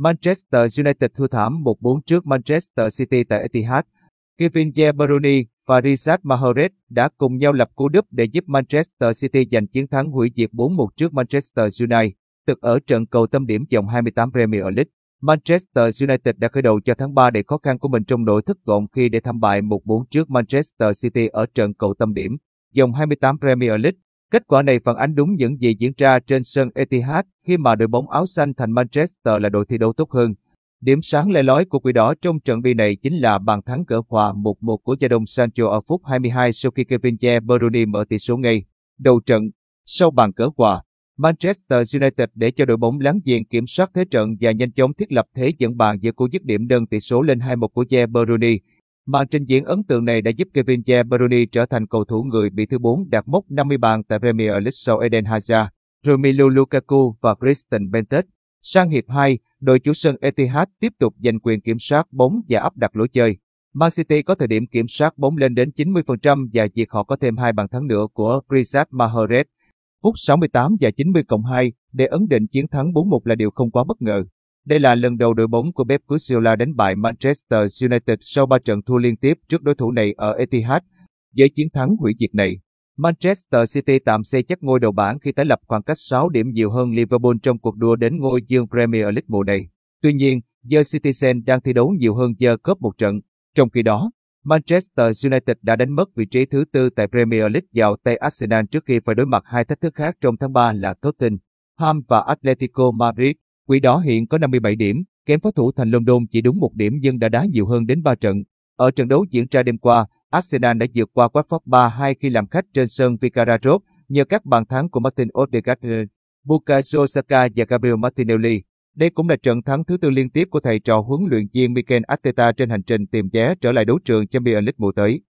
Manchester United thua thảm 1-4 trước Manchester City tại Etihad. Kevin De Bruyne và Riyad Mahrez đã cùng nhau lập cú đúp để giúp Manchester City giành chiến thắng hủy diệt 4-1 trước Manchester United. Ở trận cầu tâm điểm vòng 28 Premier League, Manchester United đã khởi đầu cho tháng 3 đầy khó khăn của mình trong nỗi thất vọng khi để thảm bại 1-4 trước Manchester City ở trận cầu tâm điểm vòng 28 Premier League. Kết quả này phản ánh đúng những gì diễn ra trên sân Etihad khi mà đội bóng áo xanh thành Manchester là đội thi đấu tốt hơn. Điểm sáng le lói của quỷ đỏ trong trận bi này chính là bàn thắng cỡ hòa 1-1 của Jadon Sancho ở phút 22 sau khi Kevin De Bruyne mở tỷ số ngay đầu trận. Sau bàn cỡ hòa, Manchester United để cho đội bóng láng giềng kiểm soát thế trận và nhanh chóng thiết lập thế dẫn bàn giữa cú dứt điểm đơn tỷ số lên 2-1 của De Bruyne. Màn trình diễn ấn tượng này đã giúp Kevin De Bruyne trở thành cầu thủ người bị thứ 4 đạt mốc 50 bàn tại Premier League sau Eden Hazard, Romelu Lukaku và Kristen Benteke. Sang hiệp 2, đội chủ sân Etihad tiếp tục giành quyền kiểm soát bóng và áp đặt lối chơi. Man City có thời điểm kiểm soát bóng lên đến 90% và việc họ có thêm hai bàn thắng nữa của Riyad Mahrez. Phút 68 và 90 cộng 2 để ấn định chiến thắng 4-1 là điều không quá bất ngờ. Đây là lần đầu đội bóng của Pep Guardiola đánh bại Manchester United sau 3 trận thua liên tiếp trước đối thủ này ở Etihad. Với chiến thắng hủy diệt này, Manchester City tạm xây chắc ngôi đầu bảng khi tái lập khoảng cách 6 điểm nhiều hơn Liverpool trong cuộc đua đến ngôi dương Premier League mùa này. Tuy nhiên, giờ Citizen đang thi đấu nhiều hơn giờ cướp một trận. Trong khi đó, Manchester United đã đánh mất vị trí thứ tư tại Premier League vào tay Arsenal trước khi phải đối mặt hai thách thức khác trong tháng 3 là Tottenham và Atletico Madrid. Quỹ đỏ hiện có 57 điểm, kém phó thủ thành London chỉ đúng một điểm nhưng đã đá nhiều hơn đến 3 trận. Ở trận đấu diễn ra đêm qua, Arsenal đã vượt qua Watford 3-2 khi làm khách trên sân Vicarage nhờ các bàn thắng của Martin Odegaard, Bukayo Saka và Gabriel Martinelli. Đây cũng là trận thắng thứ tư liên tiếp của thầy trò huấn luyện viên Mikel Arteta trên hành trình tìm vé trở lại đấu trường Champions League mùa tới.